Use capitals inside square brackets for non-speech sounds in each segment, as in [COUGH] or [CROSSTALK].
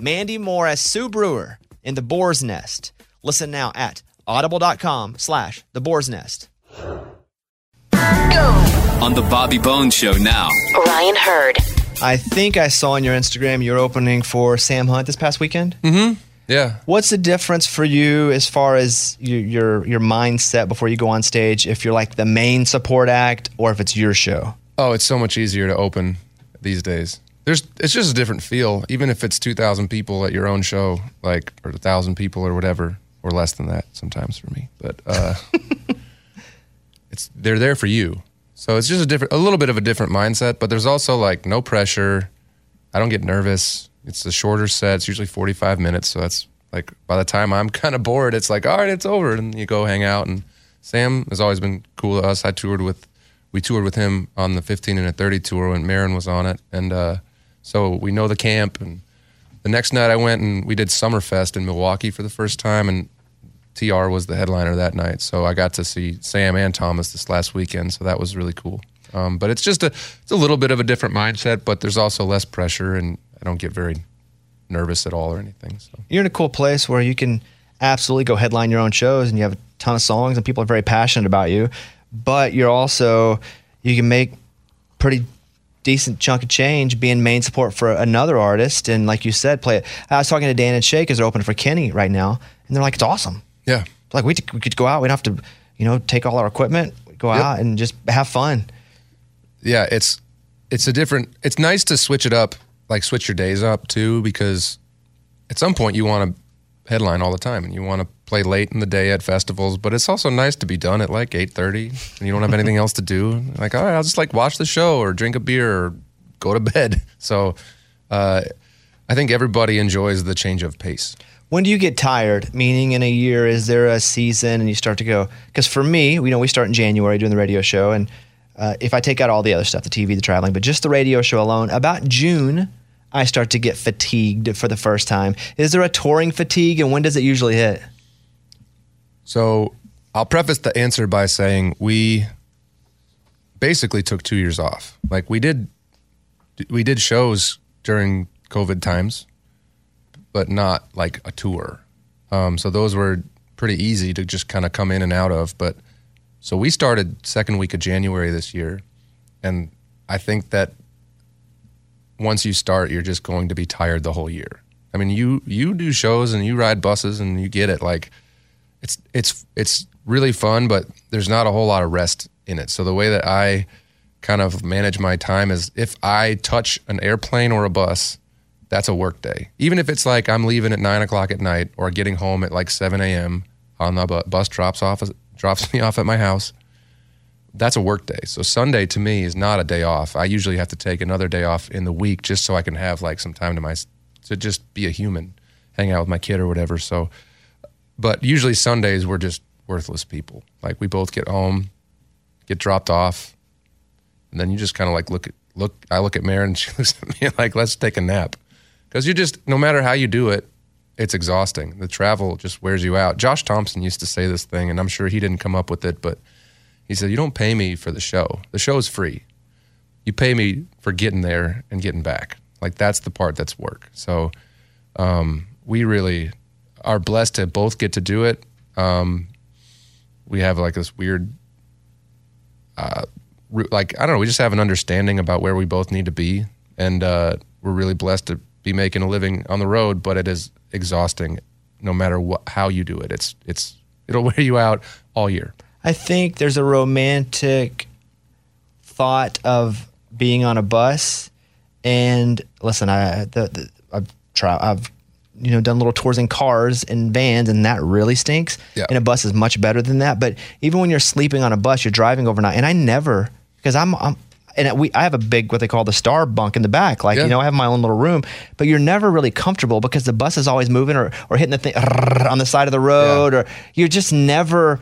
Mandy Moore as Sue Brewer in The Boar's Nest. Listen now at audible.com slash The Boar's Nest. On the Bobby Bones Show now. Ryan Hurd. I think I saw on your Instagram you're opening for Sam Hunt this past weekend. Mm-hmm. Yeah. What's the difference for you as far as your, your your mindset before you go on stage? If you're like the main support act, or if it's your show? Oh, it's so much easier to open these days. There's it's just a different feel, even if it's two thousand people at your own show, like or a thousand people or whatever, or less than that sometimes for me. But uh, [LAUGHS] it's they're there for you, so it's just a different, a little bit of a different mindset. But there's also like no pressure. I don't get nervous. It's a shorter set. It's usually 45 minutes, so that's like by the time I'm [LAUGHS] kind of bored, it's like all right, it's over, and you go hang out. And Sam has always been cool to us. I toured with we toured with him on the 15 in a 30 tour when Maren was on it, and uh, so we know the camp. And the next night I went and we did Summerfest in Milwaukee for the first time, and TR was the headliner that night. So I got to see Sam and Thomas this last weekend, so that was really cool. Um, but it's just a it's a little bit of a different mindset, but there's also less pressure, and I don't get very nervous at all or anything. So You're in a cool place where you can absolutely go headline your own shows, and you have a ton of songs, and people are very passionate about you. But you're also you can make pretty decent chunk of change being main support for another artist, and like you said, play it. I was talking to Dan and Shay because they're opening for Kenny right now, and they're like, it's awesome. yeah, Like we, we could go out. We don't have to, you know, take all our equipment, go Yep. out and just have fun. yeah, it's it's a different. It's nice to switch it up, like switch your days up too, because at some point you want to headline all the time and you want to play late in the day at festivals. But it's also nice to be done at like eight thirty and you don't have anything else to do. [LAUGHS] Like, all right, I'll just like watch the show or drink a beer or go to bed. [LAUGHS] So, uh, I think everybody enjoys the change of pace. When do you get tired? Meaning, in a year, is there a season and you start to go? Because for me, we know we start in January doing the radio show, and uh, if I take out all the other stuff, the TV, the traveling, but just the radio show alone, about June, I start to get fatigued for the first time. Is there a touring fatigue, and when does it usually hit? So I'll preface the answer by saying we basically took two years off. Like we did, we did shows during COVID times, but not like a tour. Um, so those were pretty easy to just kind of come in and out of. But so we started second week of January this year, and I think that once you start, you're just going to be tired the whole year. I mean, you you do shows and you ride buses and you get it. Like it's it's it's really fun, but there's not a whole lot of rest in it. So the way that I kind of manage my time is if I touch an airplane or a bus, that's a work day. Even if it's like I'm leaving at nine o'clock at night or getting home at like seven a.m. on the bus drops off drops [LAUGHS] me off at my house. That's a work day. So Sunday to me is not a day off. I usually have to take another day off in the week just so I can have like some time to my to just be a human, hang out with my kid or whatever. So but usually Sundays we're just worthless people. Like we both get home, get dropped off, and then you just kind of like look at look. I look at Mary and [LAUGHS] she looks at me like, "Let's take a nap," because you just no matter how you do it, it's exhausting. The travel just wears you out. Josh Thompson used to say this thing, and I'm sure he didn't come up with it, but he said, "You don't pay me for the show. The show is free. You pay me for getting there and getting back. Like that's the part that's work." So um, we really are blessed to both get to do it. Um, we have like this weird, uh, like I don't know. We just have an understanding about where we both need to be, and uh, we're really blessed to be making a living on the road. But it is exhausting, no matter what how you do it. It's it's it'll [LAUGHS] wear you out all year. I think there's a romantic thought of being on a bus. And listen, I the, the, I've tried, I've you know done little tours in cars and vans, and that really stinks. Yeah. And a bus is much better than that. But even when you're sleeping on a bus, you're driving overnight, and I never because I'm, I'm and we I have a big what they call the star bunk in the back. Like Yeah. you know, I have my own little room, but you're never really comfortable because the bus is always moving or or hitting the thing [LAUGHS] on the side of the road, or you're just never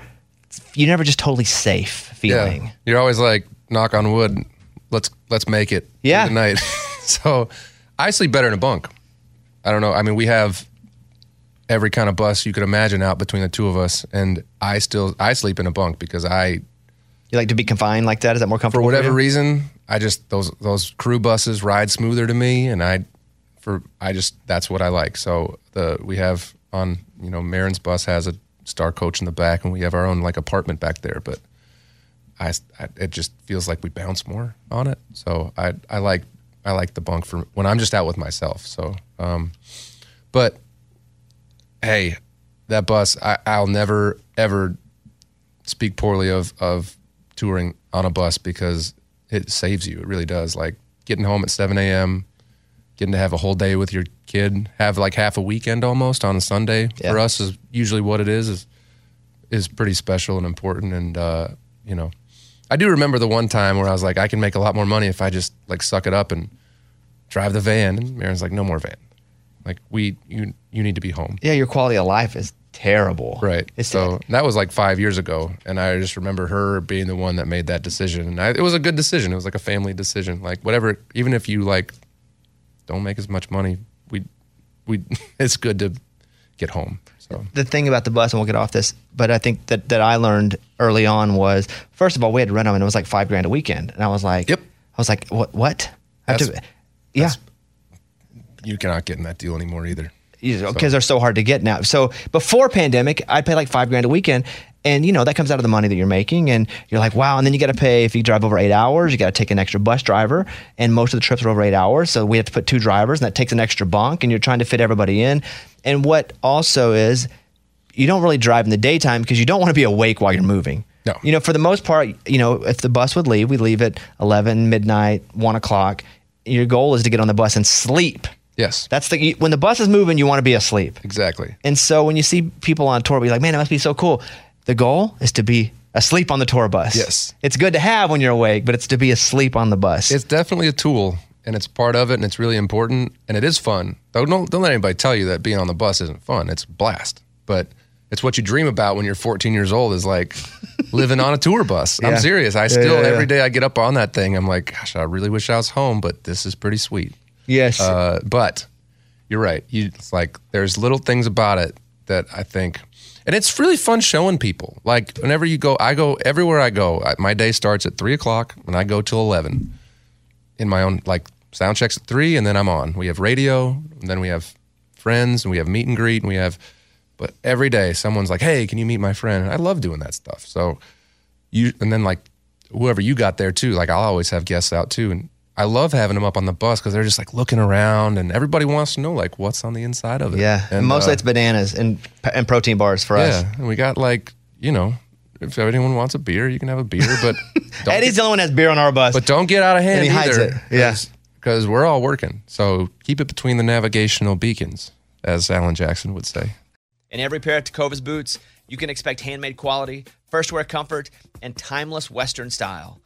you're never just totally safe feeling. Yeah. You're always like, knock on wood, let's let's make it Yeah. the night. [LAUGHS] so I sleep better in a bunk. I don't know. I mean, we have every kind of bus you could imagine out between the two of us, and I still I sleep in a bunk because I, You like to be confined like that? Is that more comfortable? for whatever you? reason, I just those those crew buses ride smoother to me, and I for I just that's what I like. So the we have on you know Maren's bus has a star coach in the back, and we have our own like apartment back there, but. I, I it just feels like we bounce more on it. So I I like I like the bunk for when I'm just out with myself. So um, but hey, that bus I, I'll never ever speak poorly of of touring on a bus because it saves you. It really does. Like getting home at 7 a.m., getting to have a whole day with your kid, have like half a weekend almost on a Sunday Yeah. for us is usually what it is. Is is pretty special and important. And uh, you know, I do remember the one time where I was like, I can make a lot more money if I just like suck it up and drive the van. And Maren's like, no more van. Like we you you need to be home. Yeah, your quality of life is terrible. Right. It's so that was like five years ago, and I just remember her being the one that made that decision, and I, it was a good decision. It was like a family decision. Like whatever, even if you like don't make as much money, we we [LAUGHS] it's good to get home. So the thing about the bus, and we'll get off this, but I think that, that I learned early on was first of all, we had to rent them and it was like five grand a weekend. And I was like, Yep. I was like, what? What? I have to- yeah. you cannot get in that deal anymore either. Because they're so hard to get now. So before pandemic, I'd pay like five grand a weekend. And you know, that comes out of the money that you're making. And you're like, wow. And then you got to pay if you drive over eight hours, you got to take an extra bus driver. And most of the trips are over eight hours. So we have to put two drivers and that takes an extra bunk and you're trying to fit everybody in. And what also is, you don't really drive in the daytime because you don't want to be awake while you're moving. No. You know, for the most part, you know, if the bus would leave, we leave at 11, midnight, one o'clock. Your goal is to get on the bus and sleep. Yes, That's the, when the bus is moving, you want to be asleep. exactly. And so when you see people on tour, be like, man, it must be so cool. The goal is to be asleep on the tour bus. Yes. It's good to have when you're awake, but it's to be asleep on the bus. It's definitely a tool, and it's part of it, and it's really important, and it is fun. Don't don't, don't let anybody tell you that being on the bus isn't fun. It's a blast, but it's what you dream about when you're 14 years old. Is like [LAUGHS] living on a tour bus. Yeah. I'm serious. I Yeah, still yeah, yeah. every day I get up on that thing. I'm like, gosh, I really wish I was home, but this is pretty sweet. yes. Uh, but you're right. You, it's like there's little things about it that I think, and it's really fun showing people. Like whenever you go, I go everywhere I go. I, my day starts at three o'clock and I go till eleven. In my own like sound checks at three, and then I'm on. We have radio, and then we have friends, and we have meet and greet, and we have. But every day, someone's like, "Hey, can you meet my friend?" And I love doing that stuff. So you, and then like whoever you got there too. Like I'll always have guests out too, and I love having them up on the bus because they're just like looking around, and everybody wants to know like what's on the inside of it. yeah. and Mostly uh, it's bananas and, and protein bars for us. yeah, and we got like you know, if anyone wants a beer, you can have a beer, but [LAUGHS] don't Eddie's get, the only one that has beer on our bus. but don't get out of hand And he hides either. it. Yeah. because we're all working. So keep it between the navigational beacons, as Alan Jackson would say. In every pair of Tecovas boots, you can expect handmade quality, first wear comfort, and timeless Western style.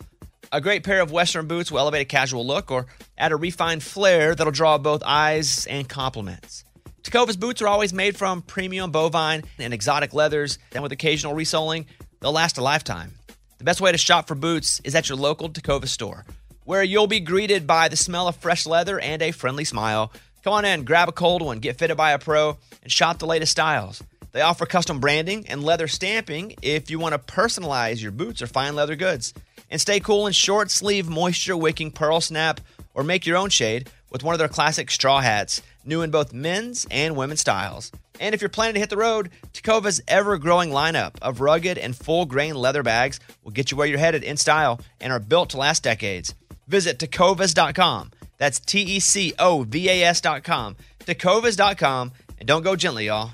A great pair of Western boots will elevate a casual look or add a refined flair that'll draw both eyes and compliments. Tecovas boots are always made from premium bovine and exotic leathers, and with occasional resoling, they'll last a lifetime. The best way to shop for boots is at your local Tecovas store, where you'll be greeted by the smell of fresh leather and a friendly smile. Come on in, grab a cold one, get fitted by a pro, and shop the latest styles. They offer custom branding and leather stamping if you want to personalize your boots or fine leather goods. And stay cool in short sleeve, moisture wicking pearl snap, or make your own shade with one of their classic straw hats, new in both men's and women's styles. And if you're planning to hit the road, Tecovas' ever growing lineup of rugged and full grain leather bags will get you where you're headed in style and are built to last decades. Visit tecovas.com. That's T E C O V A S.com. Tecovas.com. And don't go gently, y'all.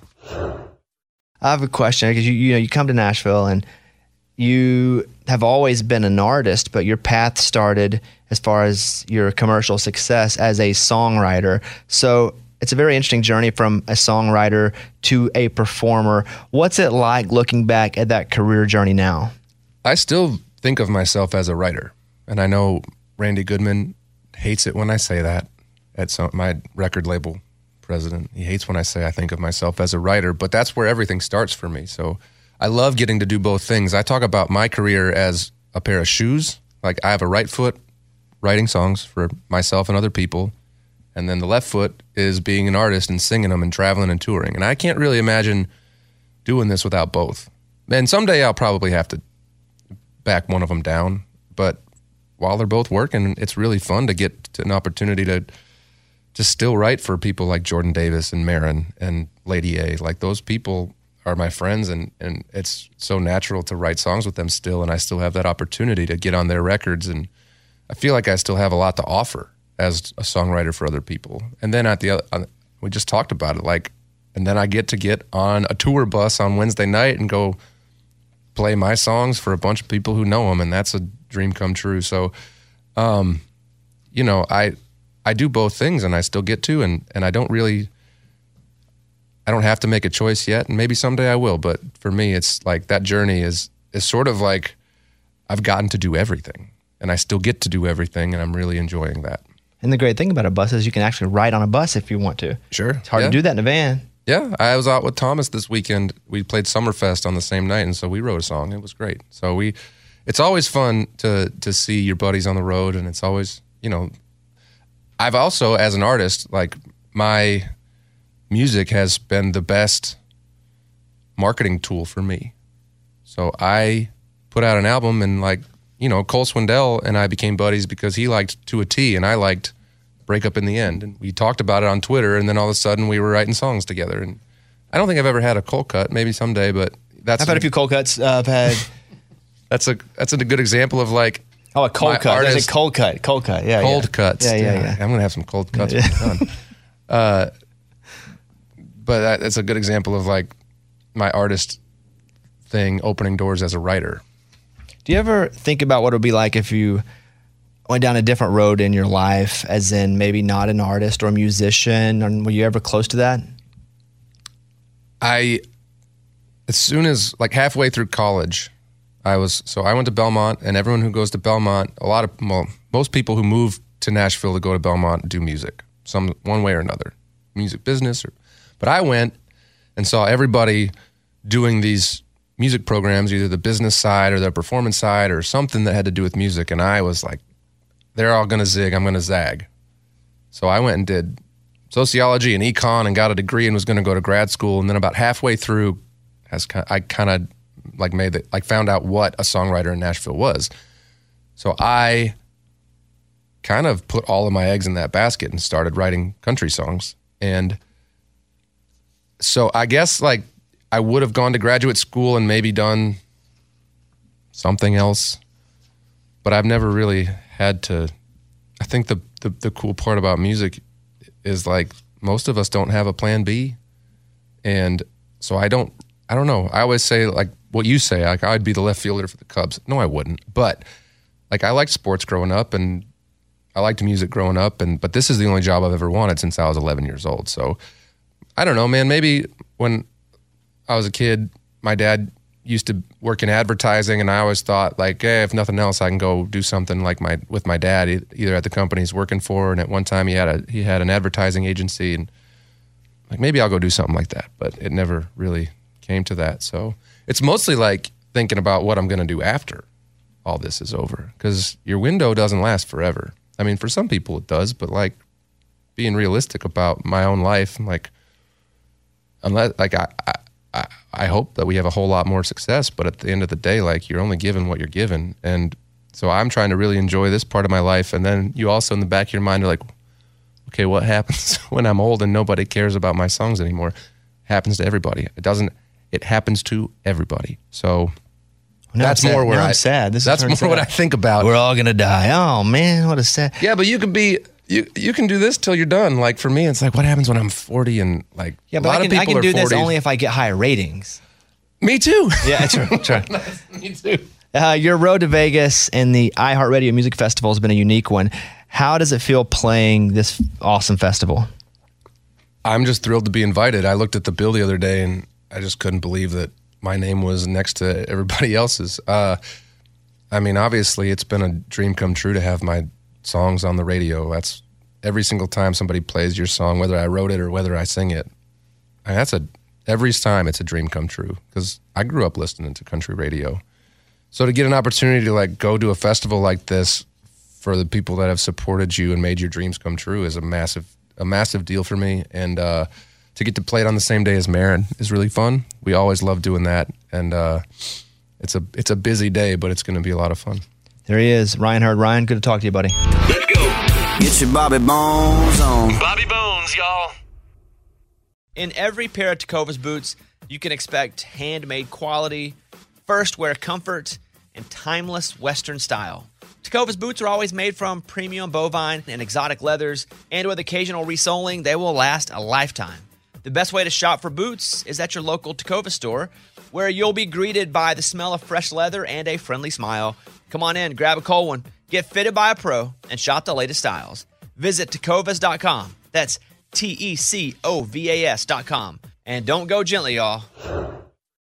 I have a question because you, you know, you come to Nashville and you have always been an artist, but your path started as far as your commercial success as a songwriter. So it's a very interesting journey from a songwriter to a performer. What's it like looking back at that career journey now? I still think of myself as a writer, and I know Randy Goodman hates it when I say that. At some, my record label president, he hates when I say I think of myself as a writer. But that's where everything starts for me. So I love getting to do both things. I talk about my career as a pair of shoes. Like I have a right foot writing songs for myself and other people, and then the left foot is being an artist and singing them and traveling and touring. And I can't really imagine doing this without both. And someday I'll probably have to back one of them down, but while they're both working, it's really fun to get an opportunity to to still write for people like Jordan Davis and Maren and Lady A. Like those people are my friends and and it's so natural to write songs with them still and I still have that opportunity to get on their records and I feel like I still have a lot to offer as a songwriter for other people. And then at the other, we just talked about it like and then I get to get on a tour bus on Wednesday night and go play my songs for a bunch of people who know them and that's a dream come true. So um you know, I I do both things and I still get to and and I don't really I don't have to make a choice yet and maybe someday I will, but for me it's like that journey is is sort of like I've gotten to do everything and I still get to do everything and I'm really enjoying that. And the great thing about a bus is you can actually ride on a bus if you want to. Sure. It's hard Yeah. to do that in a van. Yeah, I was out with Thomas this weekend. We played Summerfest on the same night, and so we wrote a song. It was great. So we, it's always fun to to see your buddies on the road, and it's always you know, I've also as an artist like my music has been the best marketing tool for me. So I put out an album, and like you know, Cole Swindell and I became buddies because he liked To a T, and I liked Breakup in the end. And we talked about it on Twitter, and then all of a sudden we were writing songs together. And I don't think I've ever had a cold cut, maybe someday, but that's I've had a few cold cuts. Uh, I've had [LAUGHS] that's a that's a good example of like oh a cold My cut. There's artist- a cold cut. Cold cut. Yeah. cold yeah. cuts. Yeah, yeah, yeah. I'm gonna have some cold cuts. I'm done. [LAUGHS] Uh, but that, that's a good example of like my artist thing opening doors as a writer. Do you ever think about what it would be like if you went down a different road in your life, as in maybe not an artist or a musician? And were you ever close to that? I, as soon as like halfway through college, I was so I went to Belmont, and everyone who goes to Belmont, a lot of well, most people who move to Nashville to go to Belmont do music, some one way or another, music business. Or, but I went and saw everybody doing these music programs, either the business side or the performance side or something that had to do with music, and I was like, they're all gonna zig, I'm gonna zag. So I went and did sociology and econ and got a degree and was going to go to grad school. And then about halfway through, I kind of like made the, like found out what a songwriter in Nashville was. So I kind of put all of my eggs in that basket and started writing country songs. And so I guess like I would have gone to graduate school and maybe done something else, but I've never really had to. I think the, the, the cool part about music is like most of us don't have a plan B. And so I don't I don't know. I always say like what you say, like I'd be the left fielder for the Cubs. No, I wouldn't. But like I liked sports growing up and I liked music growing up and but this is the only job I've ever wanted since I was 11 years old. So I don't know, man, maybe when I was a kid, my dad used to work in advertising and I always thought like, hey, if nothing else, I can go do something like my with my dad either at the company he's working for and at one time he had a he had an advertising agency and like maybe I'll go do something like that, but it never really came to that. So it's mostly like thinking about what I'm going to do after all this is over cuz your window doesn't last forever. I mean, for some people it does, but like being realistic about my own life, like unless like I, I I, hope that we have a whole lot more success, but at the end of the day, like you're only given what you're given. And so I'm trying to really enjoy this part of my life. And then you also in the back of your mind are like, okay, what happens [LAUGHS] when I'm old and nobody cares about my songs anymore? happens to everybody. It doesn't, it happens to everybody. So Now that's more where I, I'm sad. This that's more what I think about. We're all gonna die. Oh man, what a sad. yeah, but you could be, you, you can do this till you're done. Like for me, it's like, what happens when I'm 40 and like Yeah, a but lot I of can, I people can are do this only if I get higher ratings. me too. Yeah, [LAUGHS] true. true. [LAUGHS] me too. Uh, your road to Vegas and the iHeartRadio Music Festival has been a unique one. How does it feel playing this awesome festival? I'm just thrilled to be invited. I looked at the bill the other day and I just couldn't believe that my name was next to everybody [LAUGHS] else's. Uh, I mean, obviously, it's been a dream come true to have my songs on the radio. That's every single time somebody plays your song, whether I wrote it or whether I sing it. And that's a every time it's a dream come true because I grew up listening to country radio. So to get an opportunity to like go to a festival like this for the people that have supported you and made your dreams come true is a massive a massive deal for me. And uh, to get to play it on the same day as Maren is really fun. We always love doing that, and uh, it's a it's a busy day, but it's going to be a lot of fun. There he is, Ryan Hurd. Ryan, good to talk to you, buddy. Let's go. Get your Bobby Bones on. Bobby Bones, y'all. In every pair of Tecovas boots, you can expect handmade quality, first wear comfort, and timeless Western style. Tecovas boots are always made from premium bovine and exotic leathers, and with occasional resoling, they will last a lifetime. The best way to shop for boots is at your local Tecovas store, where you'll be greeted by the smell of fresh leather and a friendly smile. Come on in, grab a cold one, get fitted by a pro, and shop the latest styles. Visit tecovas.com. That's T E C O V A S.com. And don't go gently, y'all.